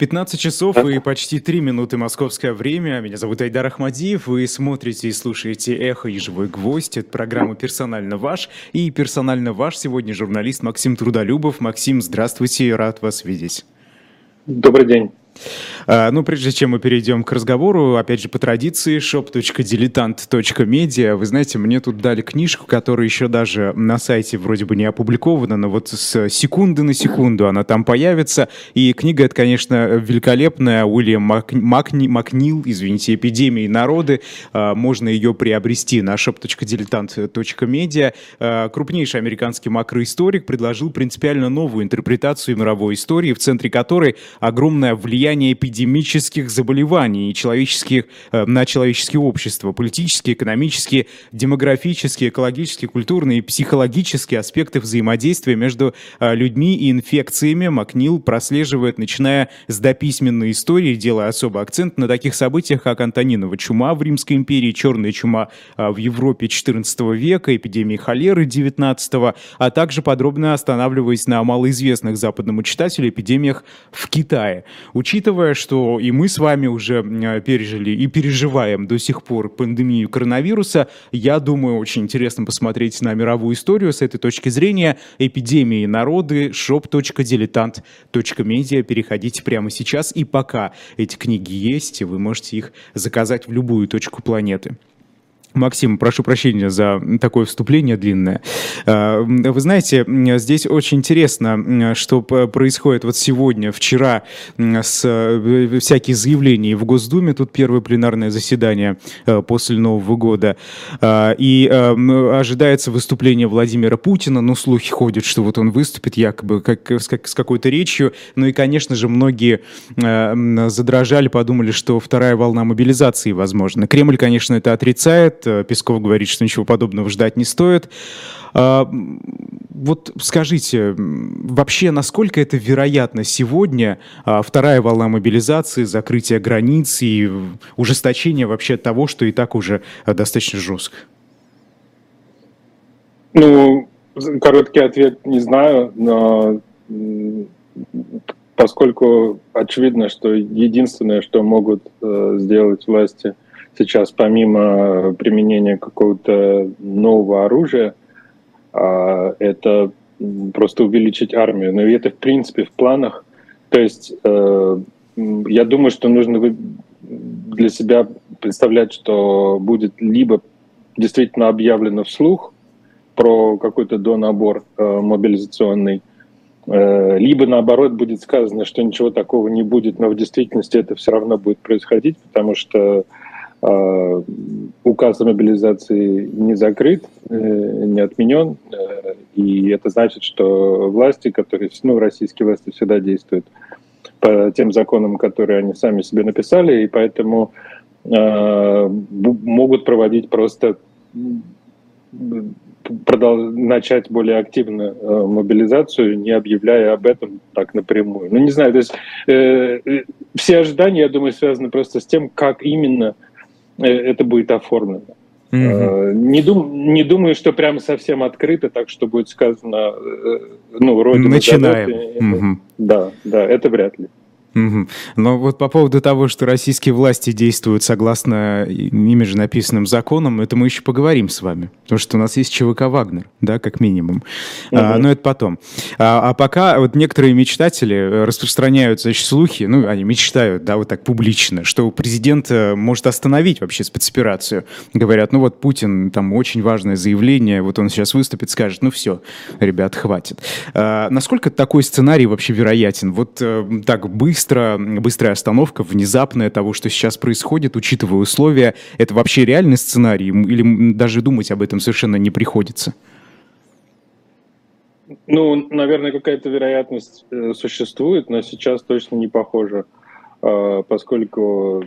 15 часов и почти 3 минуты московское время. Меня зовут Айдар Ахмадиев. Вы смотрите и слушаете «Эхо и живой гвоздь». Это программа «Персонально ваш». И персонально ваш сегодня журналист Максим Трудолюбов. Максим, здравствуйте, рад вас видеть. Добрый день. А, ну, прежде чем мы перейдем к разговору, опять же, по традиции, shop.diletant.media. Вы знаете, мне тут дали книжку, которая еще даже на сайте вроде бы не опубликована, но вот с секунды на секунду она там появится. И книга эта, конечно, великолепная. Уильям Мак... Макни... Макнил, извините, «Эпидемии народы». А, можно ее приобрести на shop.diletant.media. А, крупнейший американский макроисторик предложил принципиально новую интерпретацию мировой истории, в центре которой огромное влияние влияние эпидемических заболеваний человеческих, э, на человеческие общества, политические, экономические, демографические, экологические, культурные и психологические аспекты взаимодействия между э, людьми и инфекциями Макнил прослеживает, начиная с дописьменной истории, делая особый акцент на таких событиях, как Антонинова чума в Римской империи, черная чума э, в Европе XIV века, эпидемия холеры XIX, а также подробно останавливаясь на малоизвестных западному читателю эпидемиях в Китае. Учитывая учитывая, что и мы с вами уже пережили и переживаем до сих пор пандемию коронавируса, я думаю, очень интересно посмотреть на мировую историю с этой точки зрения. Эпидемии народы, shop.diletant.media. Переходите прямо сейчас. И пока эти книги есть, вы можете их заказать в любую точку планеты. Максим, прошу прощения за такое вступление длинное. А, вы знаете, здесь очень интересно, что происходит вот сегодня, вчера, с э, всякие заявления в Госдуме, тут первое пленарное заседание э, после Нового года, а, и э, ожидается выступление Владимира Путина, ну, слухи ходят, что вот он выступит якобы как, как, с какой-то речью, ну и, конечно же, многие задрожали, подумали, что вторая волна мобилизации возможна. Кремль, конечно, это отрицает, Э, Песков говорит, что ничего подобного ждать не стоит. А, вот скажите, вообще, насколько это вероятно сегодня, а, вторая волна мобилизации, закрытие границ и ужесточение вообще того, что и так уже э, достаточно жестко? Ну, короткий ответ не знаю, но поскольку очевидно, что единственное, что могут э, сделать власти – сейчас помимо применения какого-то нового оружия, а, это просто увеличить армию. Но это, в принципе, в планах. То есть э, я думаю, что нужно для себя представлять, что будет либо действительно объявлено вслух про какой-то донабор э, мобилизационный, э, либо наоборот будет сказано, что ничего такого не будет, но в действительности это все равно будет происходить, потому что указ о мобилизации не закрыт, э, не отменен, э, и это значит, что власти, которые, ну, российские власти всегда действуют по тем законам, которые они сами себе написали, и поэтому э, могут проводить просто начать более активно э, мобилизацию, не объявляя об этом так напрямую. Ну, не знаю, то есть э, все ожидания, я думаю, связаны просто с тем, как именно это будет оформлено. Mm-hmm. Не, дум, не думаю, что прям совсем открыто, так что будет сказано, э, ну, родина Начинаем. Mm-hmm. Да, да, это вряд ли. Угу. Но вот по поводу того, что российские власти действуют согласно ими же написанным законам, это мы еще поговорим с вами. Потому что у нас есть ЧВК «Вагнер», да, как минимум. Угу. А, но это потом. А, а пока вот некоторые мечтатели распространяют, значит, слухи, ну, они мечтают, да, вот так публично, что президент э, может остановить вообще спецоперацию. Говорят, ну вот Путин, там очень важное заявление, вот он сейчас выступит, скажет, ну все, ребят, хватит. А, насколько такой сценарий вообще вероятен? Вот э, так быстро быстро, быстрая остановка, внезапная того, что сейчас происходит, учитывая условия, это вообще реальный сценарий? Или даже думать об этом совершенно не приходится? Ну, наверное, какая-то вероятность э, существует, но сейчас точно не похоже, а, поскольку,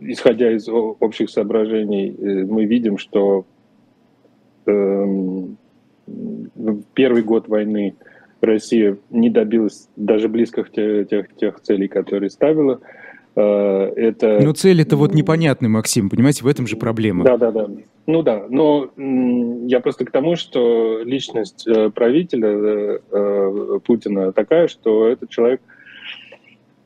исходя из общих соображений, э, мы видим, что эм, первый год войны Россия не добилась даже близких тех, тех, тех целей, которые ставила. Э, это... Но цель это вот непонятный, Максим, понимаете, в этом же проблема. Да, да, да. Ну да, но я просто к тому, что личность э, правителя э, Путина такая, что этот человек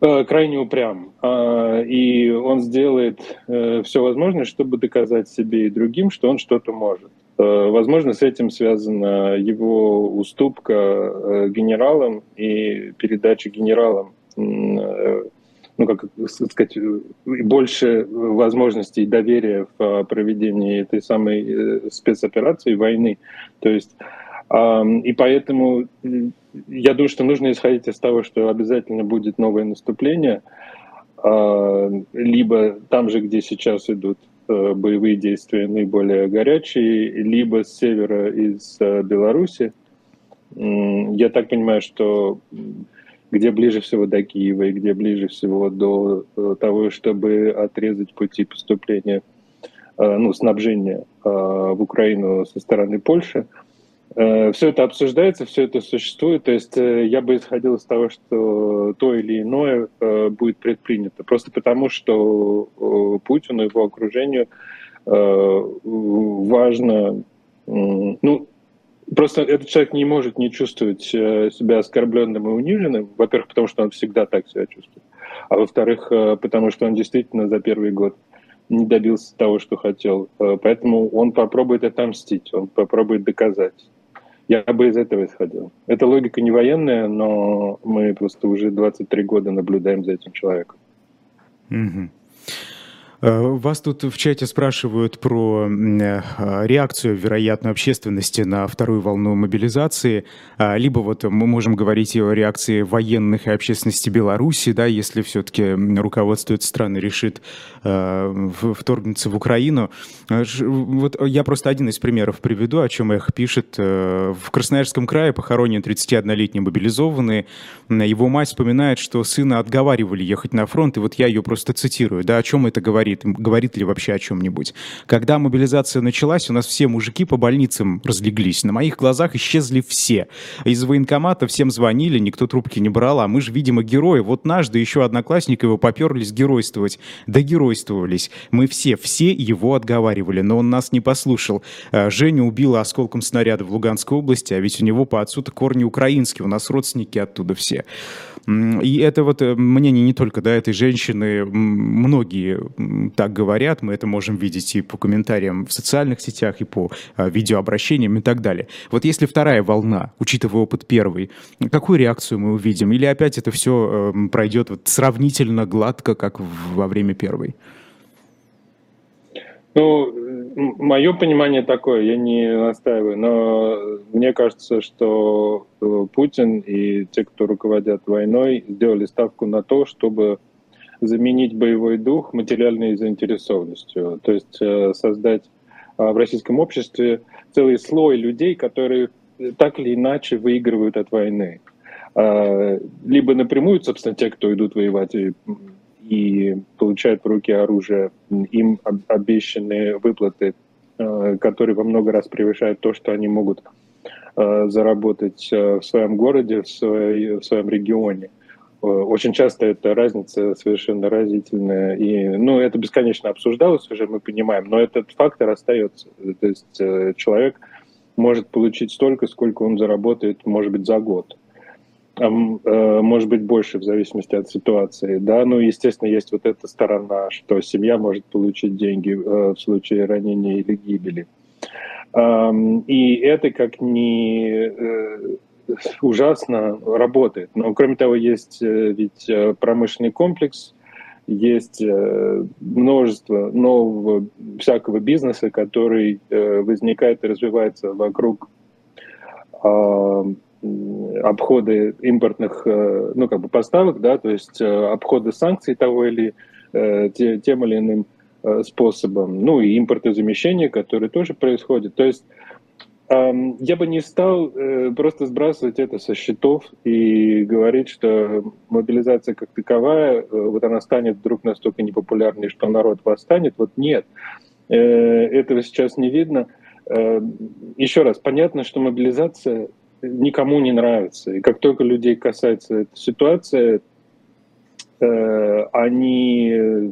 крайне упрям. И он сделает все возможное, чтобы доказать себе и другим, что он что-то может. Возможно, с этим связана его уступка генералам и передача генералам ну, как сказать, больше возможностей доверия в проведении этой самой э, спецоперации войны. То есть и поэтому я думаю, что нужно исходить из того, что обязательно будет новое наступление, а, либо там же, где сейчас идут э, боевые действия наиболее горячие, либо с севера из э, Беларуси. Я так понимаю, что где ближе всего до Киева и где ближе всего до э, того, чтобы отрезать пути поступления, э, ну, снабжения э, в Украину со стороны Польши. Все это обсуждается, все это существует. То есть я бы исходил из того, что то или иное будет предпринято. Просто потому, что Путину и его окружению важно, ну, Просто этот человек не может не чувствовать э, себя оскорбленным и униженным. Во-первых, потому что он всегда так себя чувствует. А во-вторых, э, потому что он действительно за первый год не добился того, что хотел. Э, поэтому он попробует отомстить, он попробует доказать. Я бы из этого исходил. Это логика не военная, но мы просто уже 23 года наблюдаем за этим человеком. Mm-hmm. Э, вас тут в чате спрашивают про э, реакцию, вероятно, общественности на вторую волну мобилизации. А, либо вот мы можем говорить о реакции военных и общественности Беларуси, да, если все-таки руководство этой страны решит э, вторгнуться в Украину. Вот я просто один из примеров приведу, о чем их пишет. В Красноярском крае похоронен 31-летний мобилизованный. Его мать вспоминает, что сына отговаривали ехать на фронт, и вот я ее просто цитирую. Да, о чем это говорит? Говорит, говорит ли вообще о чем-нибудь. Когда мобилизация началась, у нас все мужики по больницам разлеглись. На моих глазах исчезли все. Из военкомата всем звонили, никто трубки не брал, а мы же, видимо, герои. Вот наш, да еще одноклассник его поперлись геройствовать. Да геройствовались. Мы все, все его отговаривали, но он нас не послушал. А, Женю убила осколком снаряда в Луганской области, а ведь у него по отцу-то корни украинские, у нас родственники оттуда все. И это вот э, мнение не только да, этой женщины, многие так говорят, мы это можем видеть и по комментариям в социальных сетях, и по а, видеообращениям и так далее. Вот если вторая волна, учитывая опыт первой, какую реакцию мы увидим? Или опять это все эм, пройдет вот сравнительно гладко, как во время первой? Ну, мое понимание такое, я не настаиваю, но мне кажется, что э, Путин и те, кто руководят войной, сделали ставку на то, чтобы заменить боевой дух материальной заинтересованностью, то есть э, создать а, в российском обществе целый слой людей, которые так или иначе выигрывают от войны. Либо напрямую, собственно, те, кто идут воевать и получают в руки оружие, им обещанные выплаты, э, которые во много раз превышают то, что они могут э, заработать э, в своем городе, в, своей, в своем регионе. Очень часто эта разница совершенно разительная. И, ну, это бесконечно обсуждалось уже, мы понимаем, но этот фактор остается. То есть человек может получить столько, сколько он заработает, может быть, за год. Э, может быть больше в зависимости от ситуации. Да, ну, естественно, есть вот эта сторона, что семья может получить деньги э, в случае ранения или гибели. И это как ни э, ужасно работает. Но кроме того, есть ведь промышленный комплекс, есть множество нового всякого бизнеса, который возникает и развивается вокруг обходы импортных э, ну, как бы поставок, да, то есть э, обходы санкций того или э, тем или иным способом, ну и импортозамещение, которое тоже происходит. То есть я бы не стал просто сбрасывать это со счетов и говорить, что мобилизация как таковая, вот она станет вдруг настолько непопулярной, что народ восстанет. Вот нет, этого сейчас не видно. Еще раз, понятно, что мобилизация никому не нравится. И как только людей касается эта ситуация, э, они э,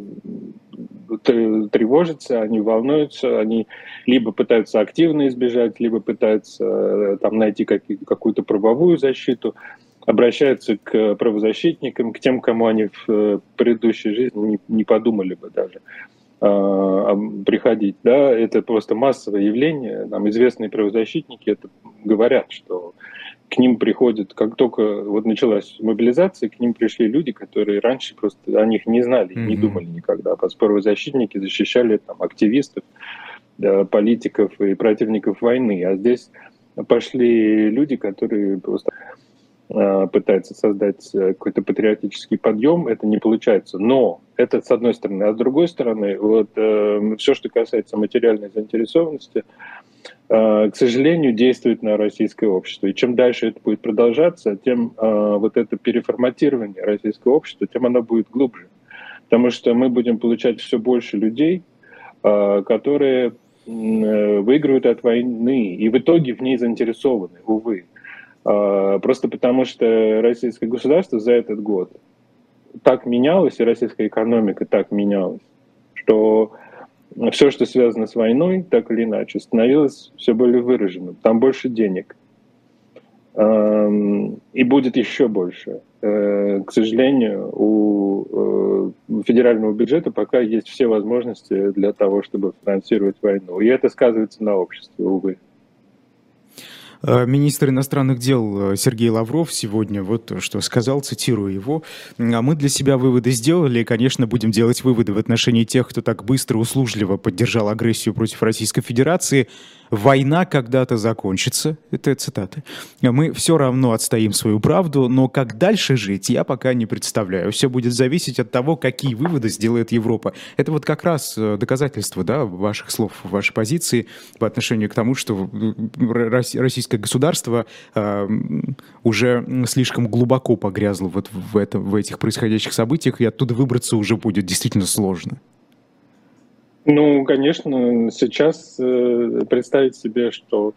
тревожатся, они волнуются, они либо пытаются активно избежать, либо пытаются э, там найти какую-то правовую защиту. обращаются к правозащитникам, к тем, кому они в предыдущей жизни не, подумали бы даже приходить. Да, это просто массовое явление. Нам известные правозащитники это говорят, что к ним приходят, как только вот началась мобилизация, к ним пришли люди, которые раньше просто о них не знали, mm-hmm. не думали никогда. Правозащитники защищали там активистов, политиков и противников войны, а здесь пошли люди, которые просто э, пытаются создать э, какой-то патриотический подъем, это не получается. Но это с одной стороны. А с другой стороны, вот э, все, что касается материальной заинтересованности, Э, к сожалению, действует на российское общество. И чем дальше это будет продолжаться, тем э, вот это переформатирование российского общества, тем оно будет глубже. Потому что мы будем получать все больше людей, э, которые выигрывают от войны и в итоге в ней заинтересованы, увы. Просто потому что российское государство за этот год так менялось, и российская экономика так менялась, что все, что связано с войной, так или иначе, становилось все более выраженным. Там больше денег. Эм, и будет еще больше. Э, к сожалению, у э, федерального бюджета пока есть все возможности для того, чтобы финансировать войну. И это сказывается на обществе, увы. Э, министр иностранных дел э, Сергей Лавров сегодня вот что сказал, цитирую его. «А мы для себя выводы сделали, и, конечно, будем делать выводы в отношении тех, кто так быстро, услужливо поддержал агрессию против Российской Федерации война когда-то закончится, это цитаты, мы все равно отстоим свою правду, но как дальше жить, я пока не представляю. Все будет зависеть от того, какие выводы сделает Европа. Это вот как раз э, доказательство да, ваших слов, вашей позиции по отношению к тому, что российское государство э, уже слишком глубоко погрязло вот в, этом, в этих происходящих событиях, и оттуда выбраться уже будет действительно сложно. Ну, конечно, сейчас э, представить себе, что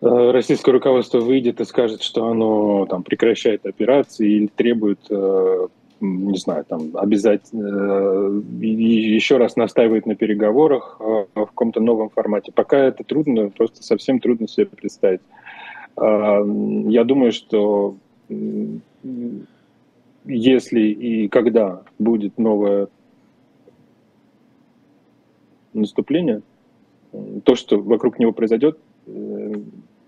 э, российское руководство выйдет и скажет, что оно там прекращает операции или требует, э, не знаю, там обязательно э, еще раз настаивает на переговорах э, в каком-то новом формате. Пока это трудно, просто совсем трудно себе представить. Э, я думаю, что если и когда будет новая наступления, то, что вокруг него произойдет, э,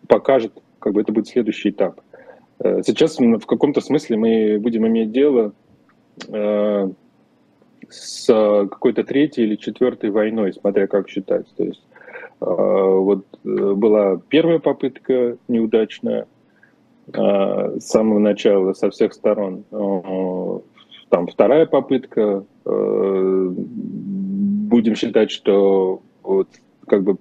покажет, как бы это будет следующий этап. Э, сейчас в каком-то смысле мы будем иметь дело э, с какой-то третьей или четвертой войной, смотря как считать. То есть вот была первая попытка неудачная с самого начала, со всех сторон. Там вторая попытка будем считать, что вот как бы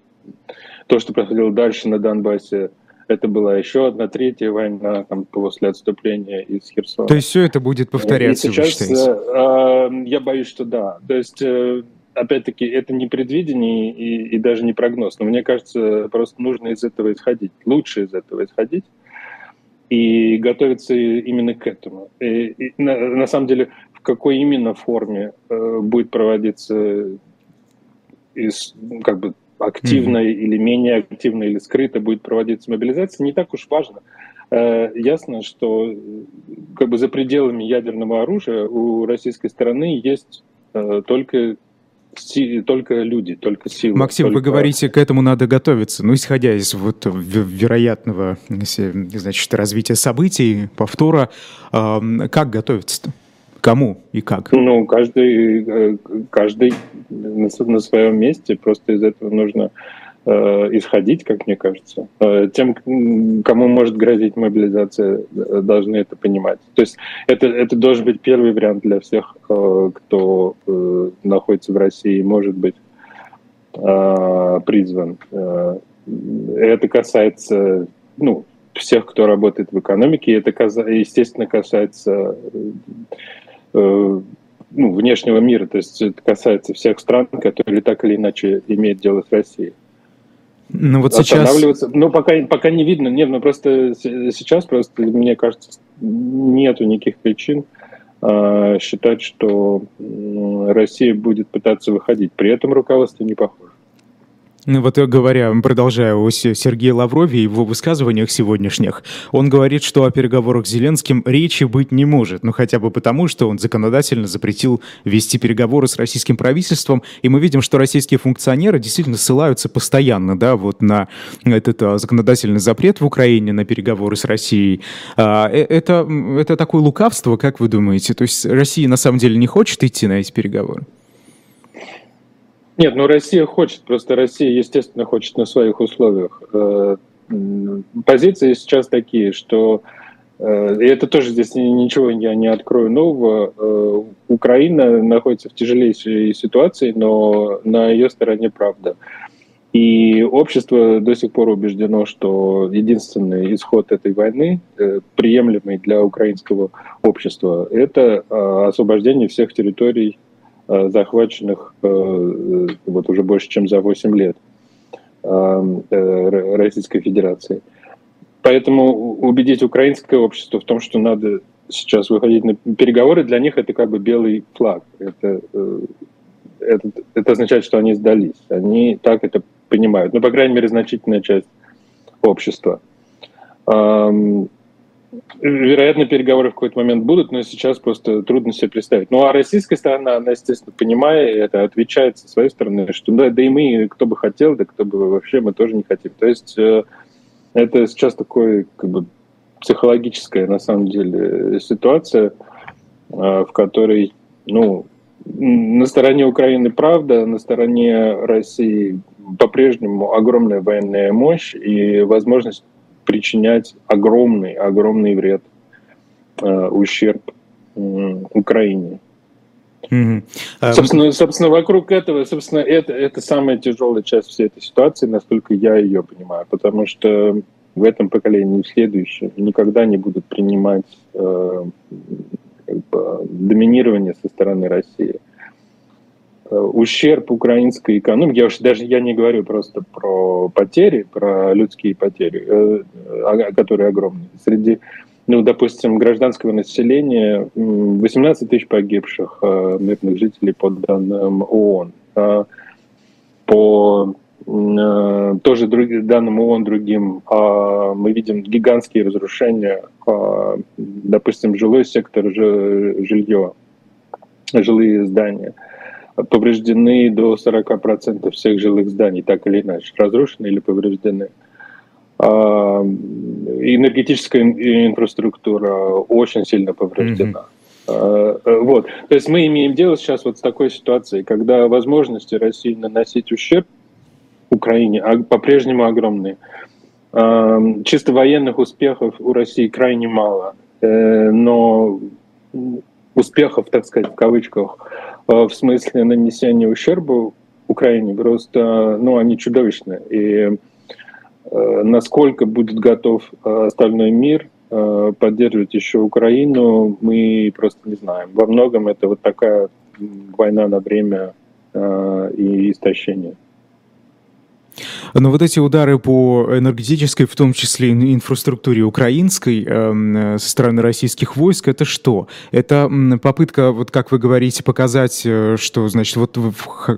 то, что происходило дальше на Донбассе, это была еще одна третья война там, после отступления из Херсона. То есть все это будет повторяться, И сейчас, э, э, я боюсь, что да. То есть, э, опять-таки, это не предвидение и, и даже не прогноз. Но мне кажется, просто нужно из этого исходить. Лучше из этого исходить и готовиться именно к этому. И, и на, на самом деле, в какой именно форме э, будет проводиться из, ну, как бы активно mm-hmm. или менее активно или скрыто будет проводиться мобилизация, не так уж важно. Э, ясно, что как бы за пределами ядерного оружия у российской стороны есть э, только только люди, только силы. Максим, только... вы говорите, к этому надо готовиться. Ну, исходя из вот вероятного значит, развития событий, повтора, э, как готовиться-то? Кому и как? Ну, каждый, э, каждый на, своем месте. Просто из этого нужно э, исходить, как мне кажется. Э, тем, кому может грозить мобилизация, э, должны это понимать. То есть это, это должен быть первый вариант для всех, э, кто э, находится в России, может быть э, призван. Э, это касается ну, всех, кто работает в экономике. Это, естественно, касается Э, ну, внешнего мира, то есть это касается всех стран, которые так или иначе имеют дело с Россией. Ну вот сейчас... Ну пока, пока не видно, нет, ну просто сейчас просто, мне кажется, нету никаких причин э, считать, что Россия будет пытаться выходить. При этом руководство не похоже. Ну, вот говоря, продолжая о Сергее Лаврове и его высказываниях сегодняшних, он говорит, что о переговорах с Зеленским речи быть не может, ну хотя бы потому, что он законодательно запретил вести переговоры с российским правительством, и мы видим, что российские функционеры действительно ссылаются постоянно, да, вот на этот а, законодательный запрет в Украине на переговоры с Россией. А, э, это, это такое лукавство, как вы думаете? То есть Россия на самом деле не хочет идти на эти переговоры? Нет, ну Россия хочет, просто Россия, естественно, хочет на своих условиях. Э, позиции сейчас такие, что э, и это тоже здесь ничего я не открою нового. Э, Украина находится в тяжелейшей ситуации, но на ее стороне правда. И общество до сих пор убеждено, что единственный исход этой войны, приемлемый для украинского общества, это освобождение всех территорий захваченных э, э, вот уже больше, чем за 8 лет Российской Федерации. Поэтому убедить украинское общество в том, что надо сейчас выходить на переговоры, для них это как бы белый флаг. Это, это, это означает, что они сдались. Они так это понимают. Ну, по крайней мере, значительная часть общества. Вероятно, переговоры в какой-то момент будут, но сейчас просто трудно себе представить. Ну а российская сторона, она, естественно, понимая это, отвечает со своей стороны, что да, да и мы, кто бы хотел, да кто бы вообще, мы тоже не хотим. То есть э, это сейчас такое как бы психологическая, на самом деле, ситуация, э, в которой, ну, на стороне Украины правда, на стороне России по-прежнему огромная военная мощь и возможность причинять огромный, огромный вред, э, ущерб Украине. Mm-hmm. Um... Собственно, собственно, вокруг этого, собственно, это, это самая тяжелая часть всей этой ситуации, насколько я ее понимаю, потому что в этом поколении и в следующем никогда не будут принимать э, как бы, доминирование со стороны России. Э, ущерб украинской экономики, я уж даже я не говорю просто про потери, про людские потери, э, которые огромные. Среди, ну, допустим, гражданского населения 18 тысяч погибших э, мирных жителей по данным ООН. А по тоже друг, данным ООН другим, а мы видим гигантские разрушения, а, допустим, жилой сектор, жилье, жилые здания – повреждены до 40% всех жилых зданий, так или иначе, разрушены или повреждены. А, энергетическая инфраструктура очень сильно повреждена. Mm-hmm. Вот. То есть мы имеем дело сейчас вот с такой ситуацией, когда возможности России наносить ущерб Украине по-прежнему огромные. А, чисто военных успехов у России крайне мало, э, но успехов, так сказать, в кавычках, Э, в смысле нанесения ущерба Украине просто, ну, они чудовищны. И э, насколько будет готов э, остальной мир поддерживать еще Украину, мы просто не знаем. Во многом это вот такая война на время и истощение. Но вот эти удары по энергетической, в том числе инфраструктуре украинской э, со стороны российских войск, это что? Это попытка, вот как вы говорите, показать, э, что, значит, вот,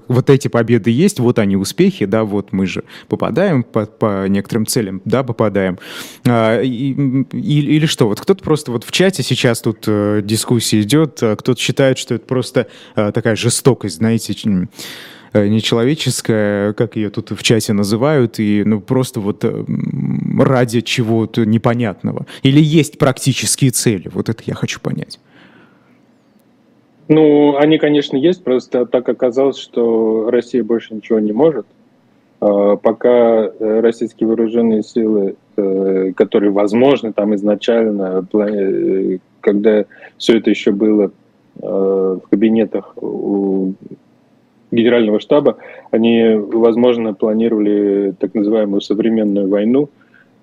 вот эти победы есть, вот они успехи, да, вот мы же попадаем по, по некоторым целям, да, попадаем. А, или что? Вот кто-то просто вот в чате сейчас тут э, дискуссия идет, а кто-то считает, что это просто такая жестокость, знаете, нечеловеческая, как ее тут в чате называют, и ну просто вот э, ради чего-то непонятного? Или есть практические цели? Вот это я хочу понять. Ну, они, конечно, есть, просто так оказалось, что Россия больше ничего не может. А, пока э, российские вооруженные силы, которые, возможно, там изначально, когда все это еще было в кабинетах у генерального штаба, они, возможно, планировали так называемую современную войну,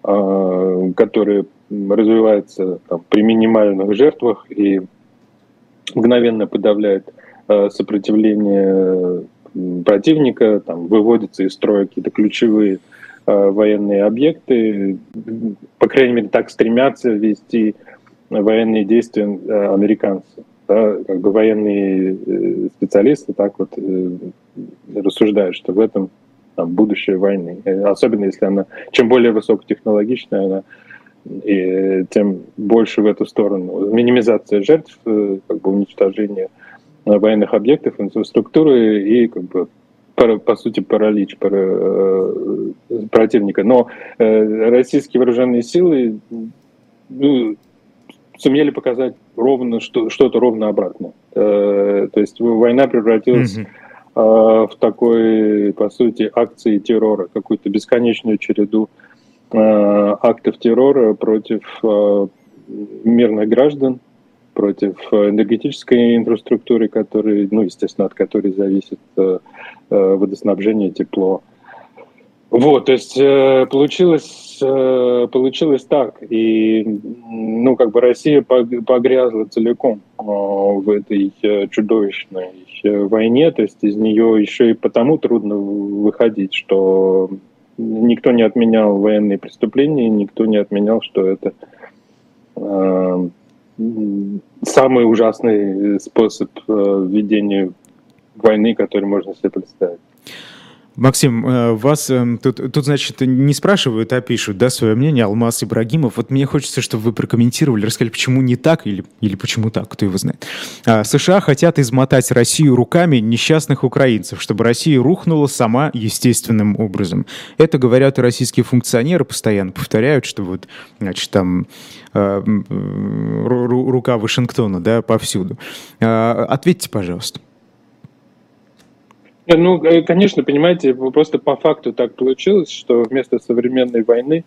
а, которая развивается там, при минимальных жертвах и мгновенно подавляет а, сопротивление противника, там, выводятся из строя какие-то ключевые а, военные объекты, по крайней мере, так стремятся вести военные действия американцы да, как бы военные э, специалисты так вот э, рассуждают, что в этом там, будущее войны. Особенно если она, чем более высокотехнологичная она, и тем больше в эту сторону. Минимизация жертв, как бы уничтожение военных объектов, инфраструктуры и как бы по сути, паралич противника. Но российские вооруженные силы ну, сумели показать ровно что, что-то ровно обратно. Э, то есть война превратилась mm-hmm. э, в такой, по сути, акции террора, какую-то бесконечную череду э, актов террора против э, мирных граждан, против энергетической инфраструктуры, который, ну, естественно, от которой зависит э водоснабжение, тепло. Вот, то есть э, получилось Э, получилось так. И, ну, как бы Россия погрязла целиком э, в этой чудовищной войне. То есть из нее еще и потому трудно выходить, что никто не отменял военные преступления, никто не отменял, что это самый ужасный способ ведения войны, который можно себе представить. Максим, э, вас э, тут, тут, значит, не спрашивают, а пишут, да, свое мнение, Алмаз Ибрагимов. Вот мне хочется, чтобы вы прокомментировали, рассказали, почему не так или, или почему так, кто его знает. А, США хотят измотать Россию руками несчастных украинцев, чтобы Россия рухнула сама естественным образом. Это говорят и российские функционеры, постоянно повторяют, что вот, значит, там э, рука Вашингтона, да, повсюду. А, ответьте, пожалуйста. Ну, э, конечно, понимаете, просто по факту так получилось, что вместо современной войны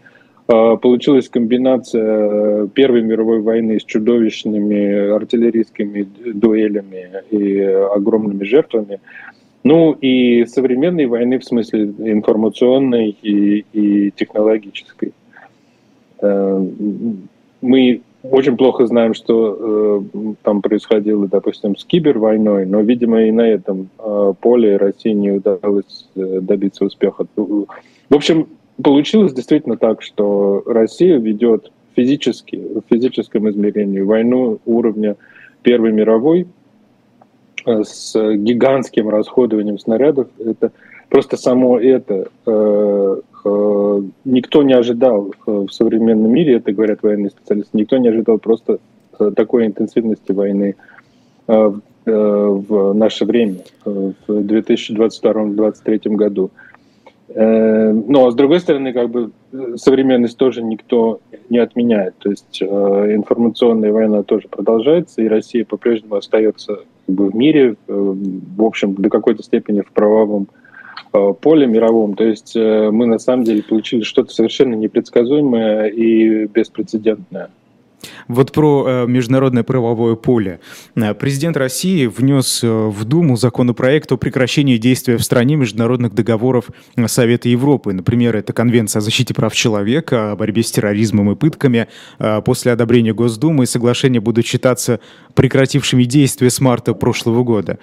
э, получилась комбинация Первой мировой войны с чудовищными артиллерийскими дуэлями и огромными жертвами. Ну и современной войны в смысле информационной и, и технологической. Э, мы очень плохо знаем, что э, там происходило, допустим, с кибервойной, но, видимо, и на этом э, поле России не удалось э, добиться успеха. В общем, получилось действительно так, что Россия ведет физически, в физическом измерении войну уровня Первой мировой э, с гигантским расходованием снарядов. Это просто само это э, Э, никто не ожидал э, в современном мире, это говорят военные специалисты, никто не ожидал просто э, такой интенсивности войны в наше время, в 2022-2023 году. Но, с другой стороны, как бы современность тоже никто не отменяет. То есть информационная война тоже продолжается, и Россия по-прежнему остается как бы, в мире, в общем, до какой-то степени в правовом поле мировом. То есть э, мы на самом деле получили что-то совершенно непредсказуемое и беспрецедентное. Вот про э, международное правовое поле. Э, президент России внес э, в Думу законопроект о прекращении действия в стране международных договоров Совета Европы. Например, это Конвенция о защите прав человека, о борьбе с терроризмом и пытками. После одобрения Госдумы соглашения будут считаться прекратившими действия с марта прошлого года.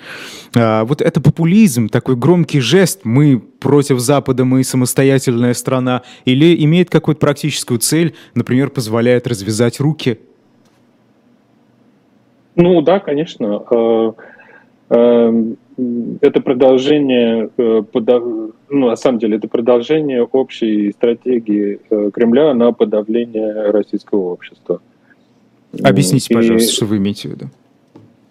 Вот это популизм, такой громкий жест. Мы против Запада, мы самостоятельная страна. Или имеет какую-то практическую цель, например, позволяет развязать руки ну да, конечно. Э, э, это продолжение, э, ну, на самом деле, это продолжение общей стратегии Кремля на подавление российского общества. Объясните, пожалуйста, И... что вы имеете в виду?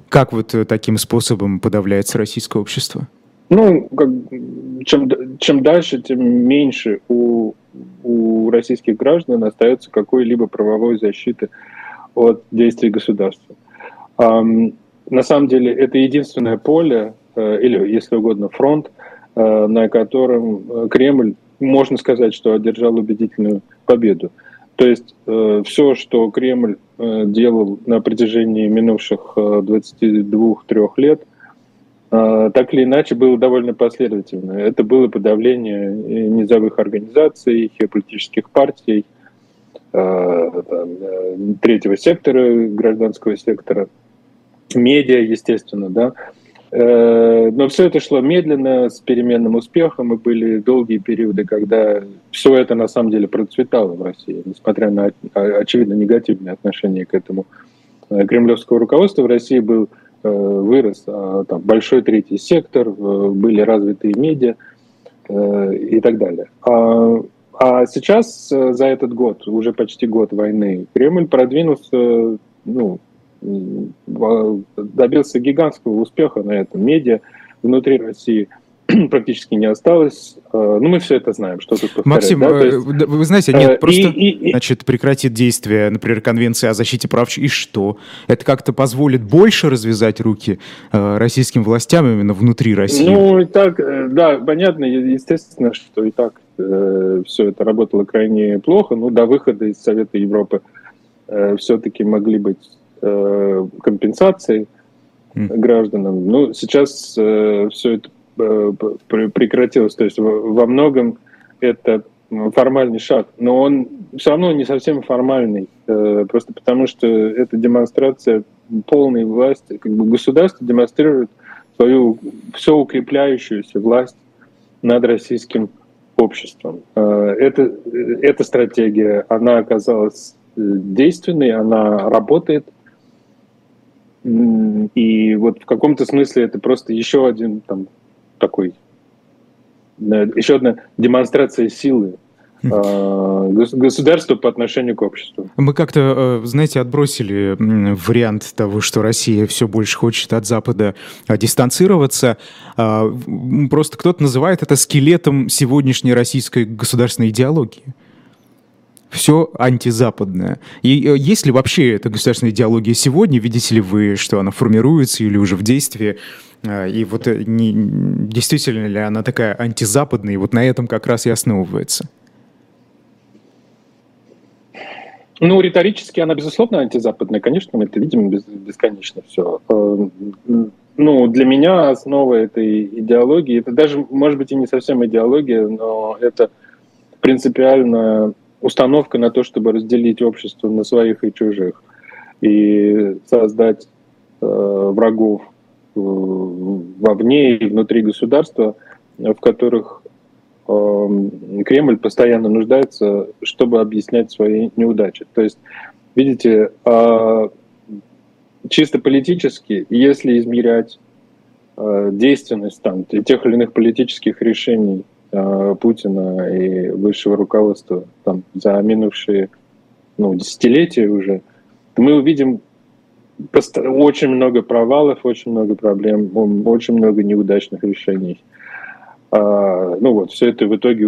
Как вот таким способом подавляется российское общество? Ну, как, чем, чем дальше, тем меньше у, у российских граждан остается какой-либо правовой защиты от действий государства. На самом деле это единственное поле, э, или, если угодно, фронт, э, на котором э, Кремль, можно сказать, что одержал убедительную победу. То есть все, что Кремль делал на протяжении минувших 22-3 лет, так или иначе было довольно последовательно. Это было подавление низовых организаций, политических партий, третьего сектора, гражданского сектора – медиа, естественно, да. Э, но все это шло медленно, с переменным успехом, и были долгие периоды, когда все это на самом деле процветало в России, несмотря на очевидно негативное отношение к этому э, кремлевского руководства. В России был э, вырос а, там, большой третий сектор, были развитые медиа. и так далее. А, а сейчас за этот год, уже почти год войны, Кремль продвинулся, ну, добился гигантского успеха на этом медиа внутри России – практически не осталось. Э, ну, мы все это знаем, что тут повторять. Максим, да? есть, э, вы знаете, нет, э, просто, и, и, значит, прекратит действие, например, Конвенции о защите прав, и что? Это как-то позволит больше развязать руки российским властям именно внутри России? Ну, и так, да, понятно, естественно, что и так все это работало крайне плохо, но до выхода из Совета Европы все-таки могли быть э, компенсации гражданам. Ну, сейчас э, все это Э, прекратилось. То есть во многом это формальный шаг, но он все равно не совсем формальный, э, просто потому что это демонстрация полной власти, как бы государство демонстрирует свою все укрепляющуюся власть над российским обществом. Э, это, эта стратегия, она оказалась действенной, она работает, и вот в каком-то смысле это просто еще один там, такой, еще одна демонстрация силы хм. а, государства по отношению к обществу. Мы как-то, э, знаете, отбросили вариант того, что Россия все больше хочет от Запада а, дистанцироваться. А, просто кто-то называет это скелетом сегодняшней российской государственной идеологии все антизападное. И э, есть ли вообще эта государственная идеология сегодня? Видите ли вы, что она формируется или уже в действии? А, и вот э, не, действительно ли она такая антизападная, и вот на этом как раз и основывается? Ну, риторически она, безусловно, антизападная. Конечно, мы это видим бесконечно все. Э, ну, для меня основа этой идеологии, это даже, может быть, и не совсем идеология, но это принципиальная установка на то, чтобы разделить общество на своих и чужих и создать э, врагов Э, вовне и внутри государства, в которых эм, Кремль постоянно нуждается, чтобы объяснять свои неудачи. То есть, видите, а, чисто политически, если измерять э, действенность там, тех или иных политических решений э, Путина и высшего руководства там, за минувшие ну, десятилетия уже, мы увидим очень много провалов, очень много проблем, очень много неудачных решений. А, ну вот, все это в итоге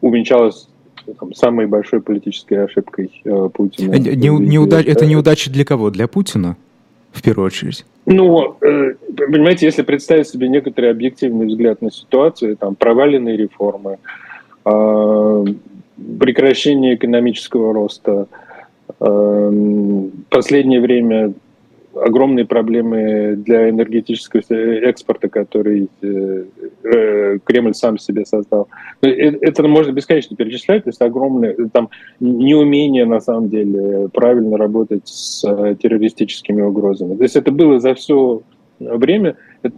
увенчалось там, самой большой политической ошибкой э, Путина. Не, неудач, это неудача для кого? Для Путина? В первую очередь. Ну, э, понимаете, если представить себе некоторый объективный взгляд на ситуацию, там проваленные реформы, а, прекращение экономического роста, э, последнее время огромные проблемы для энергетического экспорта, который э, э, Кремль сам себе создал. Ну, э, это можно бесконечно перечислять, то есть огромное там неумение на самом деле правильно работать с террористическими угрозами. То есть это было за все время, это,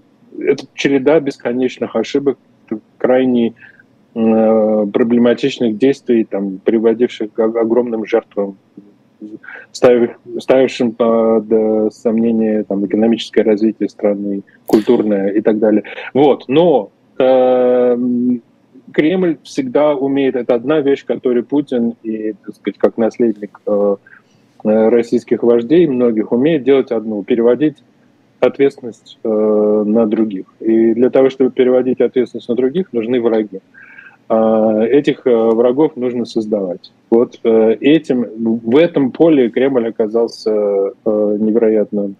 череда бесконечных ошибок, крайне проблематичных действий, там, приводивших к огромным жертвам ставившим под э, сомнение там, экономическое развитие страны, культурное и так далее. Вот. Но э, Кремль всегда умеет, это одна вещь, которую Путин и, так сказать, как наследник э, э российских вождей многих умеет делать одну, переводить ответственность э, на других. И для того, чтобы переводить ответственность на других, нужны враги. Этих э, врагов нужно создавать. Вот э, этим, в этом поле Кремль оказался э, невероятно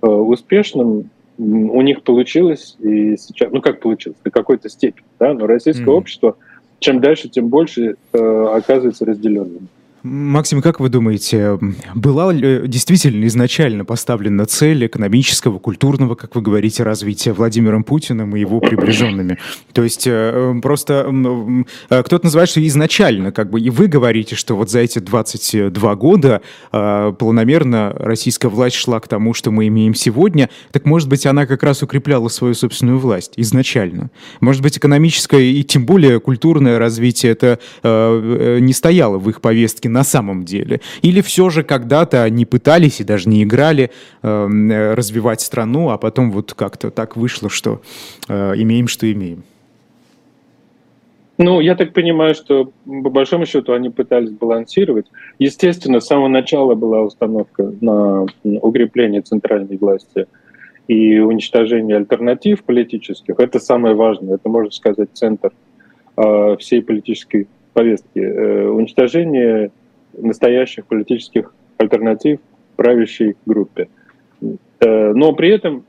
успешным. У них получилось, и сейчас, ну как получилось, до какой-то степени, да, но российское mm-hmm. общество чем дальше, тем больше оказывается разделенным. Максим, как вы думаете, была ли действительно изначально поставлена цель экономического, культурного, как вы говорите, развития Владимиром Путиным и его приближенными? То есть э, просто э, кто-то называет, что изначально, как бы, и вы говорите, что вот за эти 22 года э, планомерно российская власть шла к тому, что мы имеем сегодня, так может быть она как раз укрепляла свою собственную власть изначально? Может быть экономическое и тем более культурное развитие это не стояло в их повестке на самом деле? Или все же когда-то они пытались и даже не играли э, развивать страну, а потом вот как-то так вышло, что э, имеем, что имеем? Ну, я так понимаю, что по большому счету они пытались балансировать. Естественно, с самого начала была установка на укрепление центральной власти и уничтожение альтернатив политических. Это самое важное, это, можно сказать, центр э, всей политической повестки. Э, уничтожение настоящих политических альтернатив правящей группе. Э, но при этом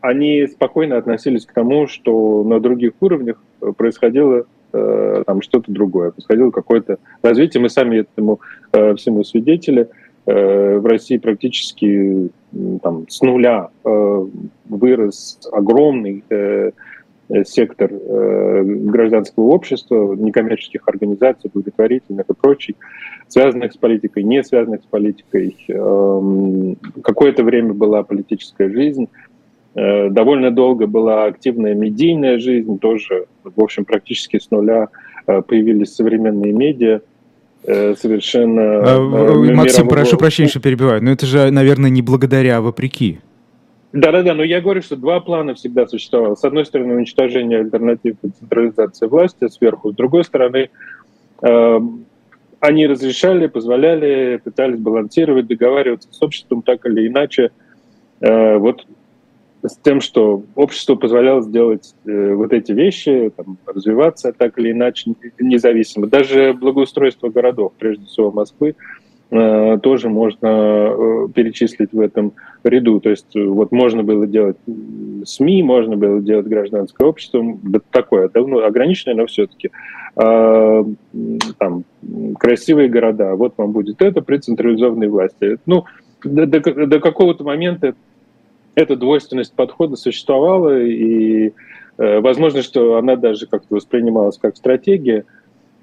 они спокойно относились к тому, что на других уровнях происходило э, там что-то другое, происходило какое-то развитие. Мы сами этому э, всему свидетели. В России практически там, с нуля вырос огромный сектор гражданского общества, некоммерческих организаций, благотворительных и прочих, связанных с политикой, не связанных с политикой. Эм, какое-то время была политическая жизнь, Э, довольно долго была активная медийная жизнь, тоже, в общем, практически с нуля э, появились современные медиа, э, совершенно... А, Максим, прошу прощения, что перебиваю, но это же, наверное, не благодаря, а вопреки. Да-да-да, но я говорю, что два плана всегда существовало. С одной стороны, уничтожение альтернатив и централизация власти сверху, с другой стороны, э, они разрешали, позволяли, пытались балансировать, договариваться с обществом так или иначе. Э, вот с тем, что общество позволяло сделать э, вот эти вещи, там, развиваться так или иначе независимо. Даже благоустройство городов, прежде всего Москвы, э, тоже можно э, перечислить в этом ряду. То есть э, вот можно было делать СМИ, можно было делать гражданское общество, такое, это, ну, ограниченное, но все-таки. Э, там, красивые города, вот вам будет это при централизованной власти. Ну, до, до, до какого-то момента эта двойственность подхода существовала, и э, возможно, что она даже как-то воспринималась как стратегия.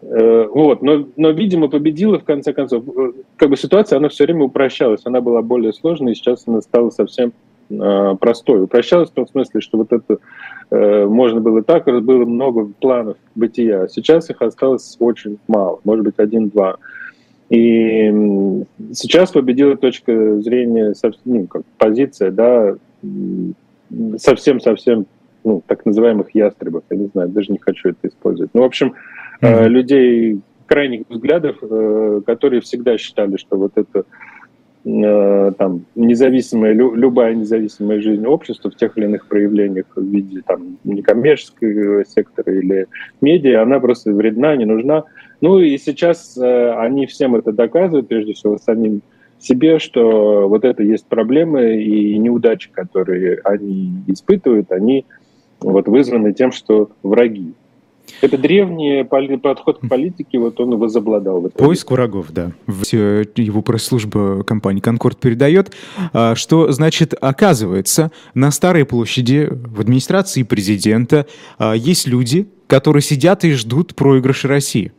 Э, вот, но, но, видимо, победила в конце концов. Э, как бы ситуация, она все время упрощалась, она была более сложной, и сейчас она стала совсем э, простой. Упрощалась в том смысле, что вот это э, можно было так, было много планов бытия. Сейчас их осталось очень мало, может быть, один-два. И сейчас победила точка зрения, ну, как позиция, да, совсем-совсем, ну, так называемых ястребов, я не знаю, даже не хочу это использовать. Ну, в общем, mm-hmm. людей крайних взглядов, э, которые всегда считали, что вот это э, там независимая, любая независимая жизнь общества в тех или иных проявлениях в виде там некоммерческого сектора или медиа, она просто вредна, не нужна. Ну и сейчас они всем это доказывают, прежде всего самим себе, что вот это есть проблемы и неудачи, которые они испытывают, они вот вызваны тем, что враги. Это древний подход к политике, вот он возобладал. Поиск врагов, да. Его пресс-служба компании «Конкорд» передает, а, что, значит, оказывается, на Старой площади в администрации президента а, есть люди, которые сидят и ждут проигрыша России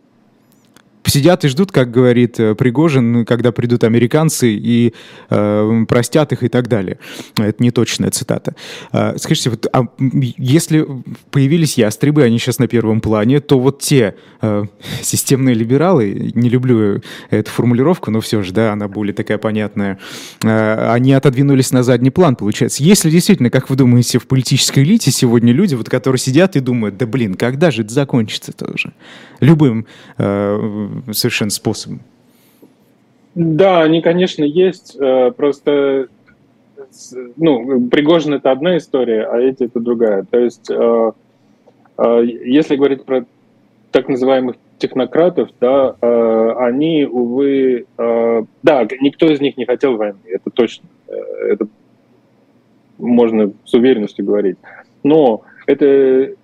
сидят и ждут, как говорит э, Пригожин, когда придут американцы и э, простят их и так далее. Это не точная цитата. Э, скажите, вот, а если появились ястребы, они сейчас на первом плане, то вот те э, системные либералы, не люблю эту формулировку, но все же, да, она более такая понятная, э, они отодвинулись на задний план, получается. Если действительно, как вы думаете, в политической элите сегодня люди, вот, которые сидят и думают, да блин, когда же это закончится тоже? Любым э, совершенно способом. Да, они, конечно, есть. Э, просто, ну, Пригожин это одна история, а эти это другая. То есть, э, э, если говорить про так называемых технократов, да, они, увы, да, никто из них не хотел войны, это точно, это можно с уверенностью говорить. Но это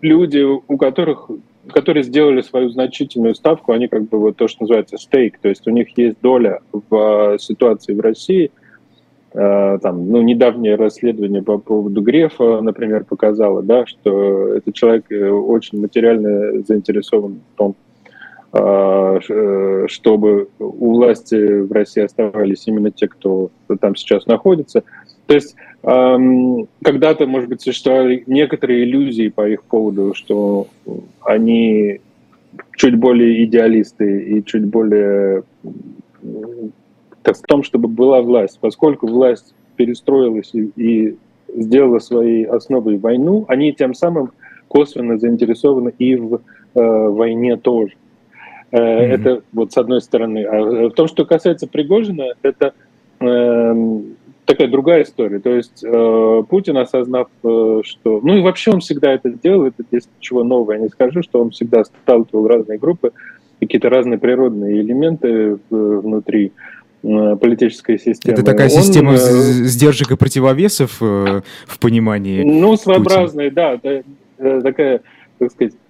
люди, у которых которые сделали свою значительную ставку, они как бы вот то, что называется стейк, то есть у них есть доля в ситуации в России. Э, там, ну, недавнее расследование по поводу Грефа, например, показало, да, что этот человек э, очень материально заинтересован в том, э, чтобы у власти в России оставались именно те, кто там сейчас находится. То есть эм, когда-то, может быть, существовали некоторые иллюзии по их поводу, что они чуть более идеалисты и чуть более так, в том, чтобы была власть. Поскольку власть перестроилась и, и сделала своей основой войну, они тем самым косвенно заинтересованы и в э, войне тоже. Э, mm-hmm. Это вот с одной стороны. А в том, что касается Пригожина, это э, такая другая история. То есть э, Путин, осознав, э, что... Ну и вообще он всегда это делал, это здесь ничего нового я не скажу, что он всегда сталкивал разные группы, какие-то разные природные элементы внутри э, политической системы. Это такая он, система э, сдержек и противовесов э, в понимании Ну, своеобразная, да. Такая, так сказать, Э, э,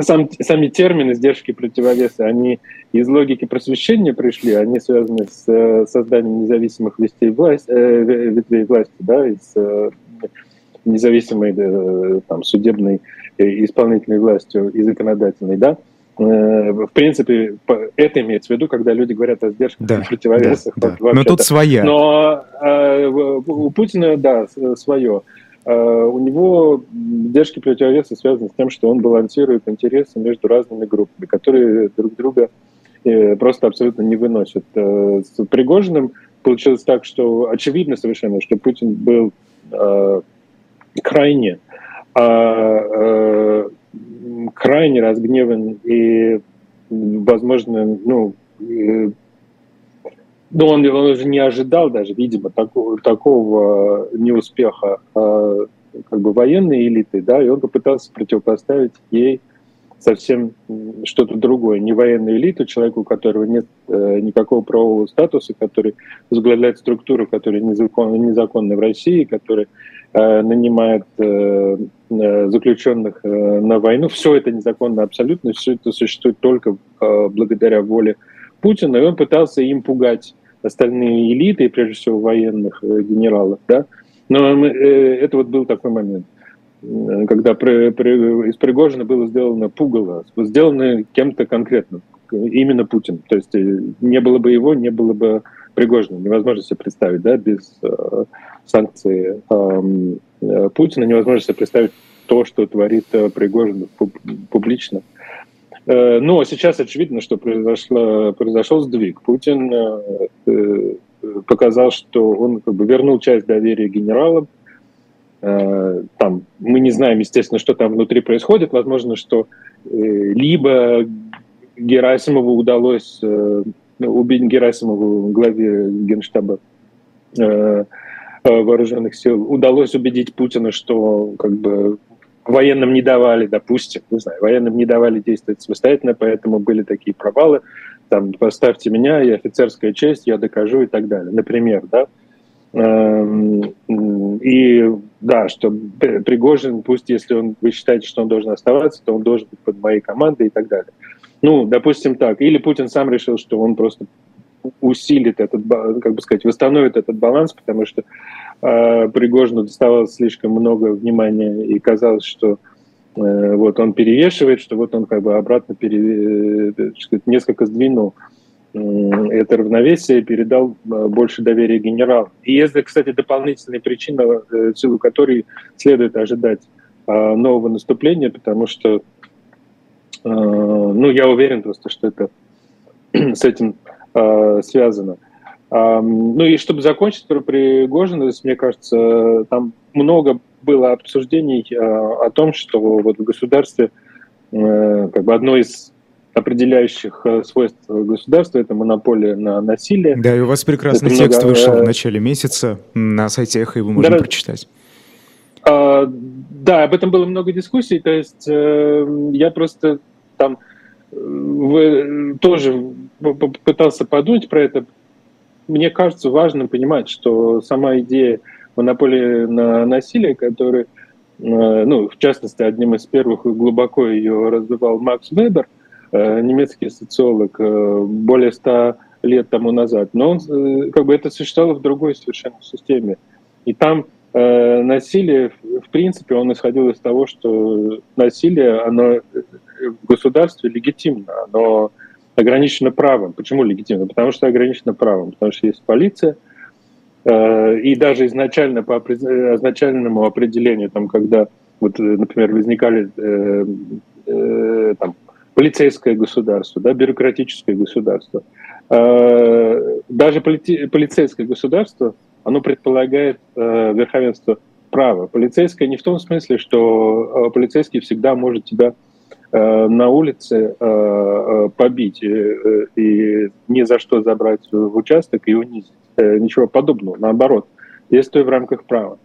сам, сами термины сдержки противовеса, они из логики просвещения пришли, они связаны с э, созданием независимых ветвей власти, ветвей власти да, из независимой там, судебной исполнительной властью и законодательной, да. В принципе, это имеется в виду, когда люди говорят о сдержках да, и противовесах. Да, да. Но тут своя. Но у Путина, да, свое. Э, у него сдержки противовеса связаны с тем, что он балансирует интересы между разными группами, которые друг друга э, просто абсолютно не выносят. Э, с Пригожиным получилось так, что очевидно совершенно, что Путин был крайне, крайне разгневан и, возможно, ну, ну, он, он уже не ожидал даже, видимо, такого, такого неуспеха э, как бы военной элиты, да, и он попытался противопоставить ей совсем что-то другое, не военную элиту, человеку, у которого нет э, никакого правового статуса, который возглавляет структуру, которая незаконна, незаконна в России, который э, нанимает э, э, заключенных э, на войну. Все это незаконно абсолютно, все это существует только э, благодаря воле Путина, и он пытался им пугать остальные элиты, и прежде всего военных э, генералов, да. Но мы, э, это вот был такой момент, э, когда при, при, из Пригожина было сделано пугало, сделано кем-то конкретным, именно Путин. То есть не было бы его, не было бы Пригожина. Невозможно себе представить, да, без э, санкций э, Путина, невозможно себе представить то, что творит э, Пригожин публично. Э, но ну, а сейчас очевидно, что произошло, произошел сдвиг. Путин э, э, показал, что он как бы вернул часть доверия генералам. Там, мы не знаем, естественно, что там внутри происходит. Возможно, что либо Герасимову удалось убить Герасимову, главе Генштаба вооруженных сил, удалось убедить Путина, что как бы военным не давали, допустим, не знаю, военным не давали действовать самостоятельно, поэтому были такие провалы, там, поставьте меня, я офицерская честь, я докажу и так далее, например, да. Эм, и да, что Пригожин, пусть если он, вы считаете, что он должен оставаться, то он должен быть под моей командой и так далее. Ну, допустим так. Или Путин сам решил, что он просто усилит этот, как бы сказать, восстановит этот баланс, потому что Пригожину доставалось слишком много внимания, и казалось, что э, вот он перевешивает, что вот он как бы обратно пере, э, сказать, несколько сдвинул это равновесие, передал э, больше доверия генералу. И это, кстати, дополнительная причина, в силу которой следует ожидать э, нового наступления, потому что, ну, я уверен просто, что это с этим э, связано. Ну и чтобы закончить про Пригожина, мне кажется, там много было обсуждений э, о том, что вот в государстве э, как бы одно из определяющих э, свойств государства это монополия на насилие. Да, и у вас прекрасный это текст много... вышел в начале месяца на сайте Эхо, его можно да, прочитать. А, да, об этом было много дискуссий, то есть я просто там в, тоже пытался подумать про это, мне кажется важным понимать, что сама идея монополии на насилие, которая, э, ну, в частности, одним из первых глубоко ее развивал Макс Вебер, э, немецкий социолог, э, более ста лет тому назад. Но он, как бы это существовало в другой совершенно системе. И там насилие, в принципе, он исходил из того, что насилие, оно в государстве легитимно, оно ограничено правом. Почему легитимно? Потому что ограничено правом, потому что есть полиция, э, и даже изначально по изначальному определению, там, когда, вот, например, возникали э, э, там, полицейское государство, да, бюрократическое государство, даже полицейское государство, оно предполагает верховенство права. Полицейское не в том смысле, что полицейский всегда может тебя на улице побить и ни за что забрать в участок и унизить. Ничего подобного, наоборот, действуя в рамках права.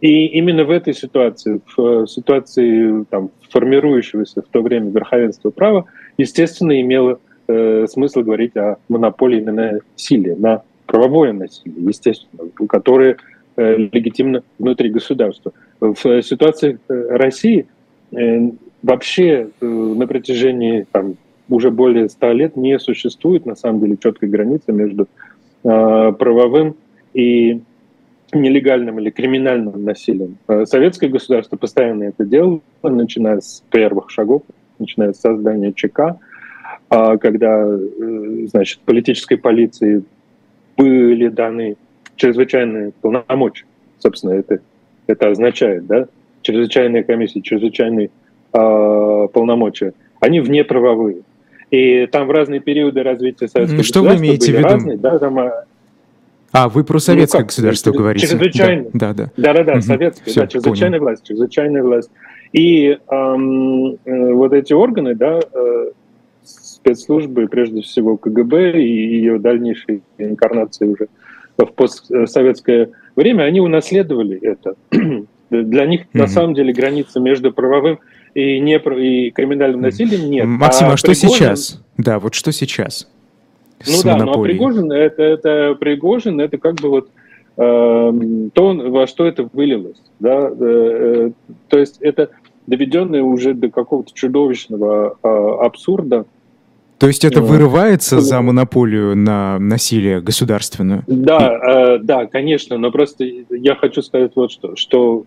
И именно в этой ситуации, в ситуации там, формирующегося в то время верховенства права, естественно, имело э, смысл говорить о монополии на насилие, на правовое насилие, естественно, которое э, легитимно внутри государства. В ситуации э, России э, вообще э, на протяжении там, уже более ста лет не существует, на самом деле, четкой границы между э, правовым и нелегальным или криминальным насилием. Э, советское государство постоянно это делало, начиная с первых шагов, начиная с создания ЧК, а когда, э, значит, политической полиции были даны чрезвычайные полномочия. Собственно, это, это означает, да? Чрезвычайные комиссии, чрезвычайные э, полномочия. Они внеправовые. И там в разные периоды развития советского Что вы имеете в виду? Разные, да, там, а, вы про советское ну, государство через, говорите. Чрезвычайно. Да, да. Да-да-да, угу. советское, Все, да, чрезвычайная понял. власть, чрезвычайная власть. И эм, э, вот эти органы, да, э, спецслужбы, прежде всего КГБ и ее дальнейшие инкарнации уже в постсоветское время, они унаследовали это. Для них угу. на самом деле граница между правовым и, не, и криминальным насилием нет. Максим, а, а что Пригожин... сейчас? Да, вот что сейчас? Ну да, но Пригожин это, это Пригожин, это как бы вот э, то, во что это вылилось. Да? Э, э, то есть это доведенное уже до какого-то чудовищного э, абсурда. То есть это вырывается за монополию на насилие государственное? Да, э, да, конечно, но просто я хочу сказать вот что, что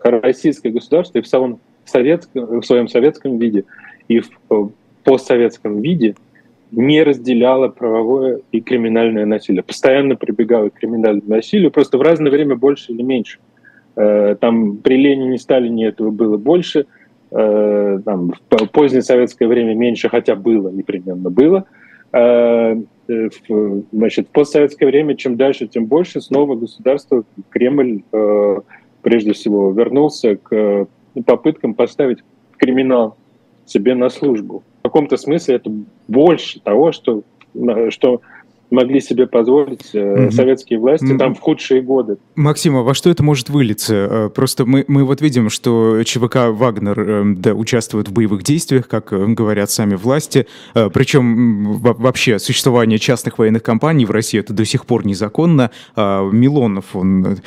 российское государство и в, самом советском, в своем советском виде и в э, постсоветском виде – не разделяла правовое и криминальное насилие. Постоянно прибегала к криминальному насилию, просто в разное время больше или меньше. Э, там при Ленине Сталине этого было больше, э, там, в позднее советское время меньше, хотя было, непременно было. Значит, в постсоветское время чем дальше, тем больше снова государство, Кремль прежде всего вернулся к попыткам поставить криминал себе на службу. Каком-то смысле это больше того, что, что могли себе позволить mm-hmm. советские власти mm-hmm. там в худшие годы. Максима, во что это может вылиться? Э, просто мы, мы вот видим, что ЧВК «Вагнер» э, да, участвует в боевых действиях, как говорят сами власти. Причем вообще существование частных военных компаний в России это до сих пор незаконно. А Милонов, он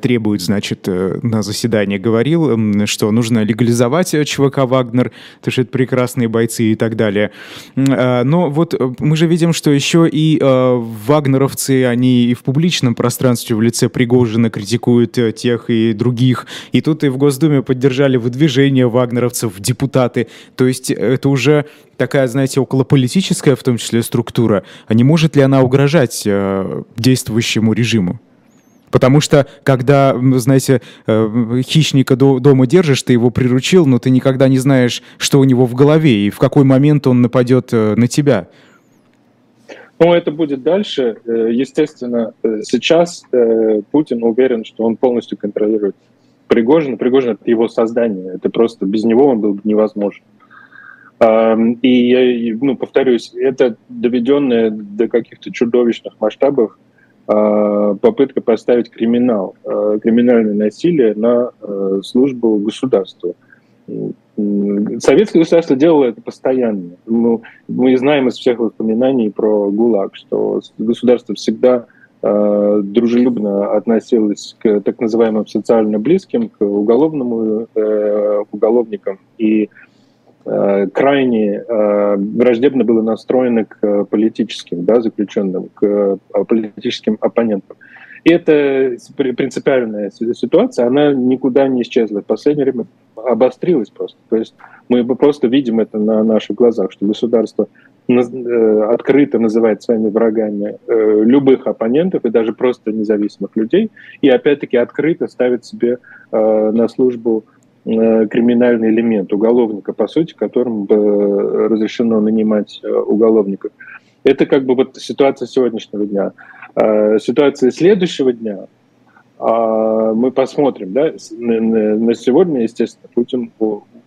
требует, значит, на заседании говорил, что нужно легализовать ЧВК «Вагнер», потому что это прекрасные бойцы и так далее. Но вот мы же видим, что еще и вагнеровцы, они и в публичном пространстве в лице Пригожина критикуют э, тех и других. И тут и в Госдуме поддержали выдвижение вагнеровцев в депутаты. То есть это уже такая, знаете, околополитическая в том числе структура. А не может ли она угрожать э, действующему режиму? Потому что, когда, знаете, э, хищника дома держишь, ты его приручил, но ты никогда не знаешь, что у него в голове и в какой момент он нападет на тебя. Ну, это будет дальше. Э, естественно, э, сейчас э, Путин уверен, что он полностью контролирует Пригожина. Пригожин — это его создание. Это просто без него он был бы невозможен. И я ну, повторюсь, это доведенное до каких-то чудовищных масштабов попытка поставить криминал, криминальное насилие на службу государству. Советское государство делало это постоянно. Мы, мы знаем из всех воспоминаний про ГУЛАГ, что государство всегда э, дружелюбно относилось к так называемым социально близким, к уголовному э, уголовникам и э, крайне э, враждебно было настроено к политическим да, заключенным, к э, политическим оппонентам. Это принципиальная ситуация, она никуда не исчезла. В последнее время обострилась просто. То есть мы просто видим это на наших глазах, что государство э, открыто называет своими врагами э, любых оппонентов и даже просто независимых людей, и опять-таки открыто ставит себе э, на службу криминальный элемент уголовника, по сути, которым разрешено нанимать уголовников. Это как бы вот ситуация сегодняшнего дня. Ситуация следующего дня – мы посмотрим, да, на сегодня, естественно, Путин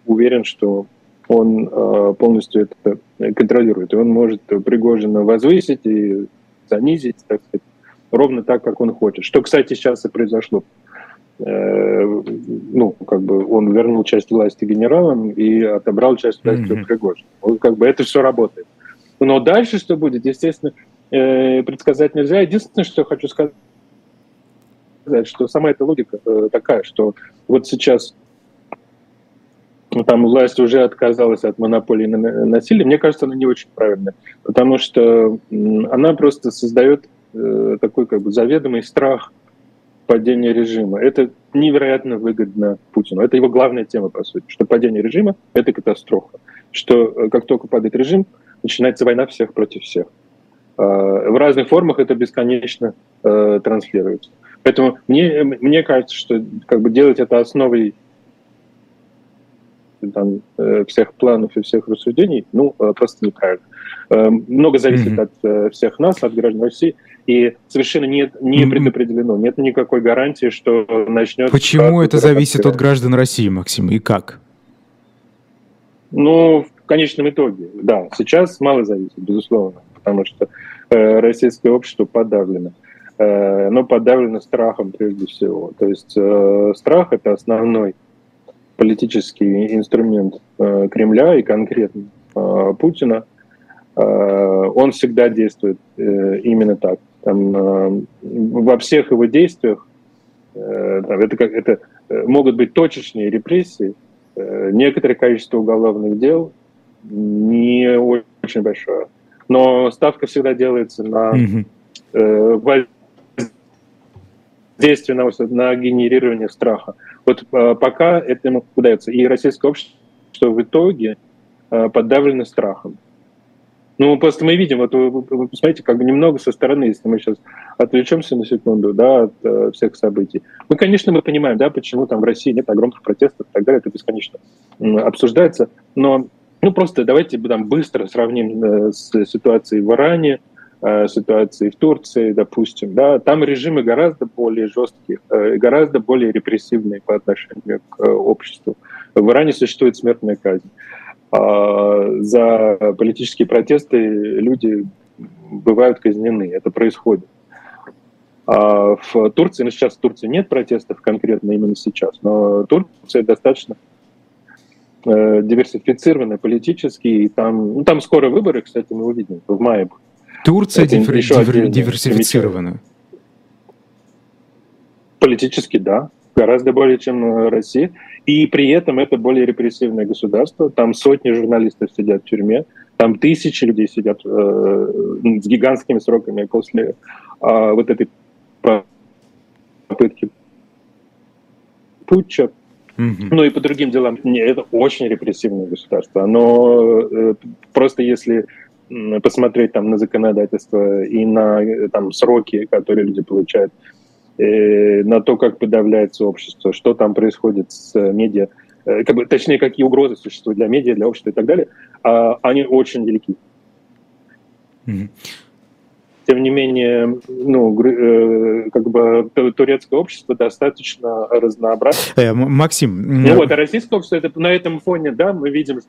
уверен, что он полностью это контролирует, и он может Пригожина возвысить и занизить, так сказать, ровно так, как он хочет. Что, кстати, сейчас и произошло. Ну, как бы он вернул часть власти генералам и отобрал часть власти mm-hmm. Пригожина. Как бы это все работает. Но дальше что будет, естественно, предсказать нельзя. Единственное, что хочу сказать, что сама эта логика э, такая, что вот сейчас ну, там власть уже отказалась от монополии на насилие, мне кажется, она не очень правильная, потому что она просто создает э, такой как бы заведомый страх падения режима. Это невероятно выгодно Путину. Это его главная тема, по сути, что падение режима — это катастрофа. Что э, как только падает режим, начинается война всех против всех. В разных формах это бесконечно транслируется. Поэтому мне, мне кажется, что как бы делать это основой там, э, всех планов и всех рассуждений, ну, э, просто неправильно. Э, много зависит mm-hmm. от всех нас, от граждан России, и совершенно нет, не предопределено, нет никакой гарантии, что начнет... Почему это зависит от граждан России, Максим, и как? Ну, в конечном итоге, да, сейчас мало зависит, безусловно, потому что э, российское общество подавлено. Э, но подавлено страхом прежде всего. То есть э, страх — это основной политический инструмент э, Кремля и конкретно Путина. Он всегда действует именно так. Там, во всех его действиях это, как, это могут быть точечные репрессии, некоторое количество уголовных дел не очень большое. Но ставка всегда делается на mm-hmm действие на, на генерирование страха. Вот э, пока это ему удается. И российское общество в итоге э, подавлено страхом. Ну, просто мы видим, вот вы, вы посмотрите, как бы немного со стороны, если мы сейчас отвлечемся на секунду, да, от э, всех событий. Мы, конечно, мы понимаем, да, почему там в России нет огромных протестов и так далее, это бесконечно э, обсуждается, но ну, просто давайте там быстро сравним э, с ситуацией в Иране, Э, ситуации в Турции, допустим, да, там режимы гораздо более жесткие, э, гораздо более репрессивные по отношению к обществу. В Иране существует смертная казнь. А, за политические протесты люди бывают казнены, это происходит. А в Турции, ну сейчас в Турции нет протестов конкретно именно сейчас, но Турция достаточно диверсифицированная политически, и там, ну, там скоро выборы, кстати, мы увидим, в мае. Турция дивер, дивер, диверсифицирована? Политически, да. Гораздо более, чем Россия. И при этом это более репрессивное государство. Там сотни журналистов сидят в тюрьме. Там тысячи людей сидят э, с гигантскими сроками после э, вот этой попытки путча. Mm-hmm. Ну и по другим делам. Это очень репрессивное государство. Оно э, просто если посмотреть там на законодательство и на там сроки, которые люди получают, э, на то, как подавляется общество, что там происходит с медиа, э, как бы, точнее, какие угрозы существуют для медиа, для общества и так далее, а, они очень велики. Mm-hmm. Тем не менее, ну, э, как бы турецкое общество достаточно разнообразно. Э, Максим. Ну вот, а российское общество, это, на этом фоне, да, мы видим,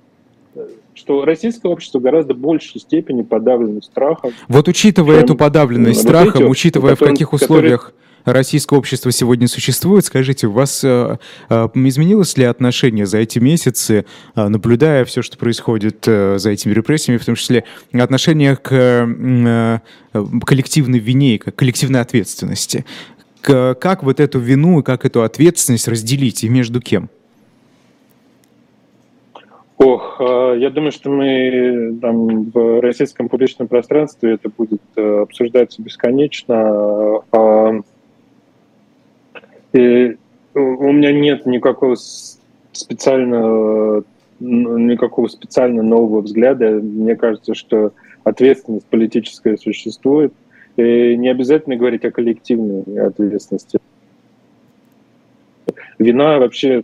что российское общество гораздо большей степени подавлено страхом. Вот учитывая эту подавленность страхом, вот учитывая в каких условиях. Российское общество сегодня существует, скажите, у вас э, э, изменилось ли отношение за эти месяцы, э, наблюдая все, что происходит за этими репрессиями, в том числе отношение к коллективной вине, к коллективной ответственности? Как вот эту вину и как эту ответственность разделить и между кем? Ох, а, я думаю, что мы там в российском публичном пространстве это будет обсуждаться бесконечно. И у меня нет никакого специального никакого специально нового взгляда. Мне кажется, что ответственность политическая существует. И не обязательно говорить о коллективной ответственности. Вина вообще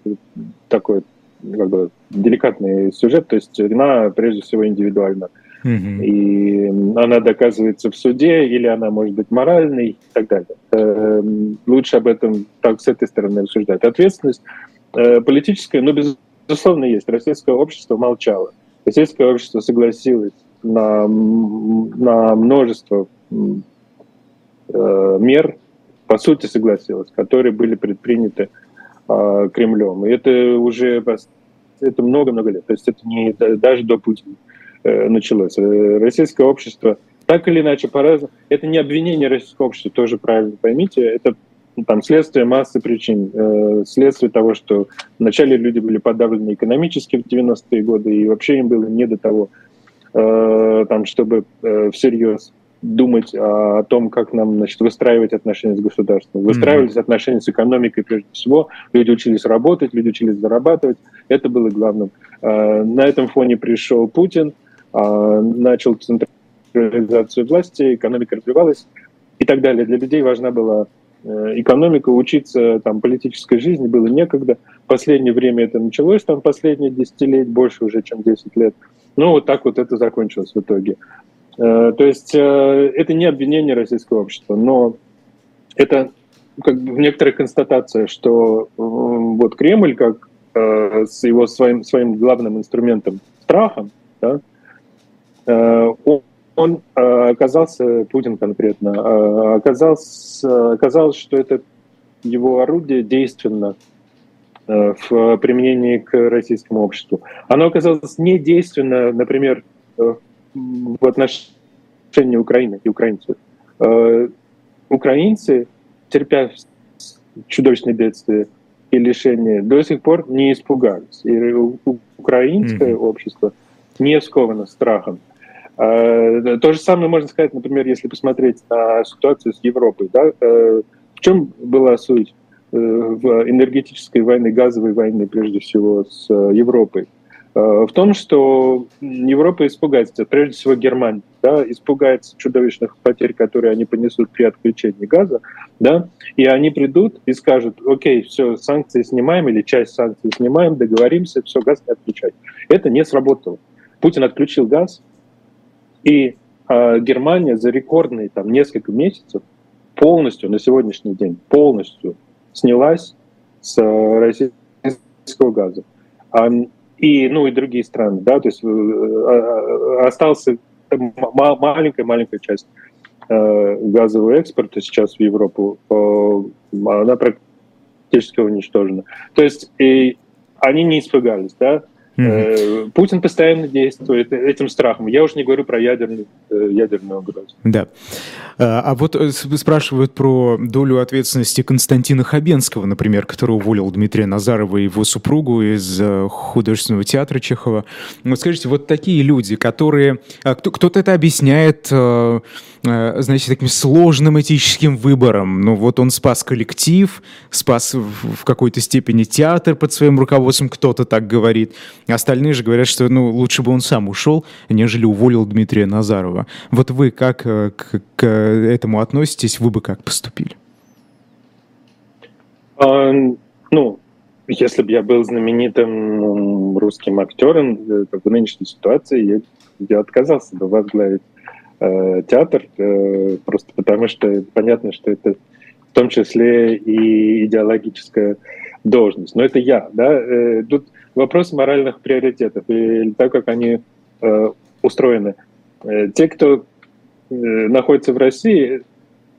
такой как бы деликатный сюжет, то есть вина прежде всего индивидуальна. Mm-hmm. и она доказывается в суде, или она может быть моральной и так далее. Э, лучше об этом так с этой стороны рассуждать. Ответственность э, политическая, но безусловно есть. Российское общество молчало. Российское общество согласилось на, на множество э, мер, по сути согласилось, которые были предприняты э, Кремлем. И это уже это много-много лет. То есть это не даже до Путина началось. Э, российское общество так или иначе по-разному. Это не обвинение российского общества, тоже правильно поймите. Это ну, там следствие массы причин. Э, следствие того, что вначале люди были подавлены экономически в 90-е годы, и вообще им было не до того, э, там, чтобы э, всерьез думать о том, как нам значит, выстраивать отношения с государством. Выстраивались mm-hmm. отношения с экономикой прежде всего. Люди учились работать, люди учились зарабатывать. Это было главным. Э, на этом фоне пришел Путин, э, начал централизацию власти, экономика развивалась и так далее. Для людей важна была э, экономика, учиться там политической жизни было некогда. Последнее время это началось, там последние 10 лет, больше уже, чем 10 лет. Ну, вот так вот это закончилось в итоге. Э, то есть э, это не обвинение российского общества, но это как бы некоторая констатация, что вот Кремль как с его своим, своим главным инструментом страхом, да, он, он оказался, Путин конкретно, оказался, оказалось, что это его орудие действенно в применении к российскому обществу. Оно оказалось недейственно, например, в отношении Украины и украинцев. Э, украинцы, терпя чудовищное бедствие и лишение, до сих пор не испугались. И украинское mm-hmm. общество не сковано страхом. Э, то же самое можно сказать, например, если посмотреть на ситуацию с Европой. Да? Э, в чем была суть в энергетической войне, газовой войны, прежде всего, с Европой? Э, в том, что Европа испугается, прежде всего Германия, да, испугается чудовищных потерь, которые они понесут при отключении газа, да, и они придут и скажут, окей, все, санкции снимаем или часть санкций снимаем, договоримся, все, газ не отключать. Это не сработало. Путин отключил газ, и э, Германия за рекордные там несколько месяцев полностью на сегодняшний день полностью снялась с э, российского газа и, ну, и другие страны, да, то есть э, э, остался маленькая-маленькая часть газового экспорта сейчас в Европу, она практически уничтожена. То есть и они не испугались, да, Mm-hmm. Путин постоянно действует этим страхом. Я уже не говорю про ядерную, э, ядерную угрозу. Да. А, а вот э, спрашивают про долю ответственности Константина Хабенского, например, который уволил Дмитрия Назарова и его супругу из художественного театра Чехова. Вот скажите, вот такие люди, которые... А, кто-то это объясняет, значит, таким сложным этическим выбором. Ну вот он спас коллектив, спас в какой-то степени театр под своим руководством, кто-то так говорит. Остальные же говорят, что ну, лучше бы он сам ушел, нежели уволил Дмитрия Назарова. Вот вы как э, к, к этому относитесь? Вы бы как поступили? А, ну, если бы я был знаменитым русским актером, э, в нынешней ситуации я, я отказался бы возглавить э, театр, э, просто потому что понятно, что это в том числе и идеологическая должность. Но это я, да. Э, тут вопрос моральных приоритетов и так, как они э, устроены. Э, те, кто э, находится в России,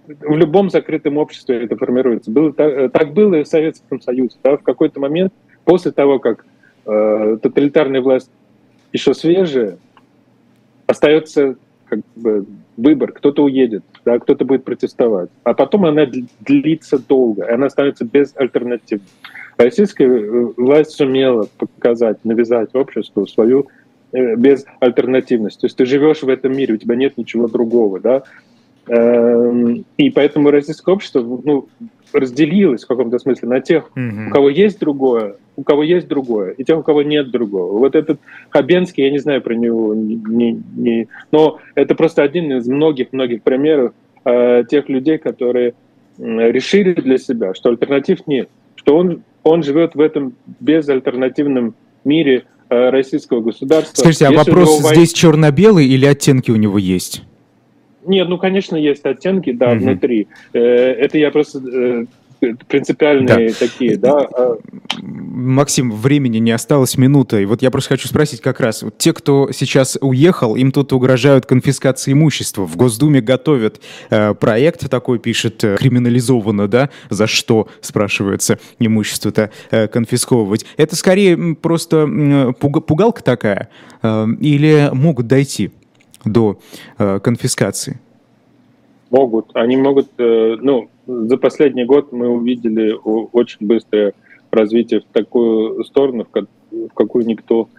в любом закрытом обществе это формируется. Было, так, э, так было и в Советском Союзе. Да, в какой-то момент, после того, как э, тоталитарная власть еще свежая, остается как бы выбор, кто-то уедет, да, кто-то будет протестовать. А потом она длится долго, и она становится безальтернативной. Российская э, власть сумела показать, навязать обществу свою э, безальтернативность. То есть ты живешь в этом мире, у тебя нет ничего другого, да. Эм, и поэтому российское общество ну, разделилось в каком-то смысле на тех, mm-hmm. у кого есть другое, у кого есть другое, и тех, у кого нет другого. Вот этот Хабенский, я не знаю про него, не, не, но это просто один из многих-многих примеров э, тех людей, которые решили для себя, что альтернатив нет, что он он живет в этом безальтернативном мире российского государства. Скажите, а Если вопрос него здесь черно-белый или оттенки у него есть? Нет, ну, конечно, есть оттенки, да, Мгм. внутри. Э, Это я просто э, принципиальные такие, да. а, Максим, времени не осталось минута. И вот я просто хочу спросить как раз. Вот те, кто сейчас уехал, им тут угрожают конфискацией имущества. В Госдуме готовят э, проект такой, пишет, э, криминализованно, да? За что, спрашивается, имущество-то э, конфисковывать. Это скорее просто пуга- пугалка такая? Э, или могут дойти до э, конфискации? Могут. Они могут, э, ну, за последний год мы увидели очень быстрое развитие в такую сторону, в какую никто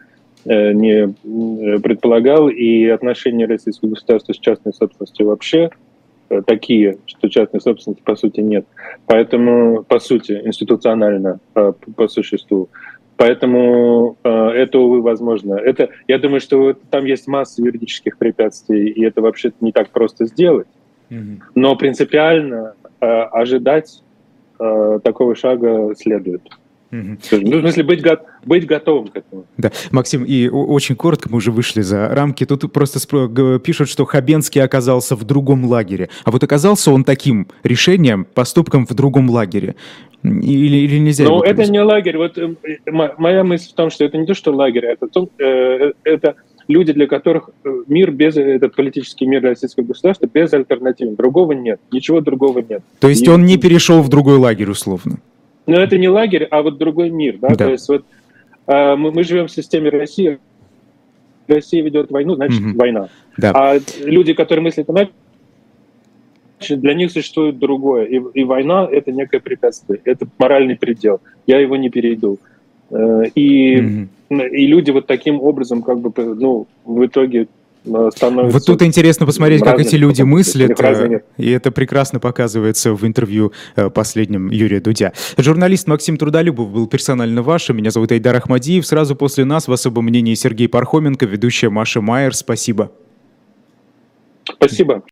э, не м, предполагал, и отношения российского государства с частной собственностью вообще э, такие, что частной собственности по сути нет. Поэтому, по сути, институционально, э, по- существу. Поэтому э, это, увы, возможно. Это, я думаю, что там есть масса юридических препятствий, и это вообще не так просто сделать. Но принципиально э, ожидать э, такого шага следует. Мгм. Ну, в смысле, быть, го- быть готовым к этому. Да, Максим, и очень коротко, мы уже вышли за рамки. Тут просто пишут, что Хабенский оказался в другом лагере. А вот оказался он таким решением, поступком в другом лагере? Или, или нельзя его это не лагерь. Вот э, моя мысль в том, что это не то, что лагерь, это, то- э, это люди, для которых э, мир без этот политический мир российского государства без альтернативы. Другого нет, ничего другого нет. То есть И- он не перешел в другой лагерь, условно? Но это не лагерь, а вот другой мир, да. Да. То есть вот э, мы, мы живем в системе России. Россия ведет войну, значит Мгм. война. Да. А люди, которые мыслят иначе, для них существует другое. И, и война — это некое препятствие, это моральный предел. Я его не перейду. Э, И, Мгм. И люди вот таким образом как бы, ну, в итоге э, становятся... Вот тут интересно посмотреть, как разными, эти люди мыслят, э, и это прекрасно показывается в интервью э, последнем Юрия Дудя. Журналист Максим Трудолюбов был персонально вашим. Меня зовут Айдар Ахмадиев. Сразу после нас в особом мнении Сергей Пархоменко, ведущая Маша Майер. Спасибо. Спасибо.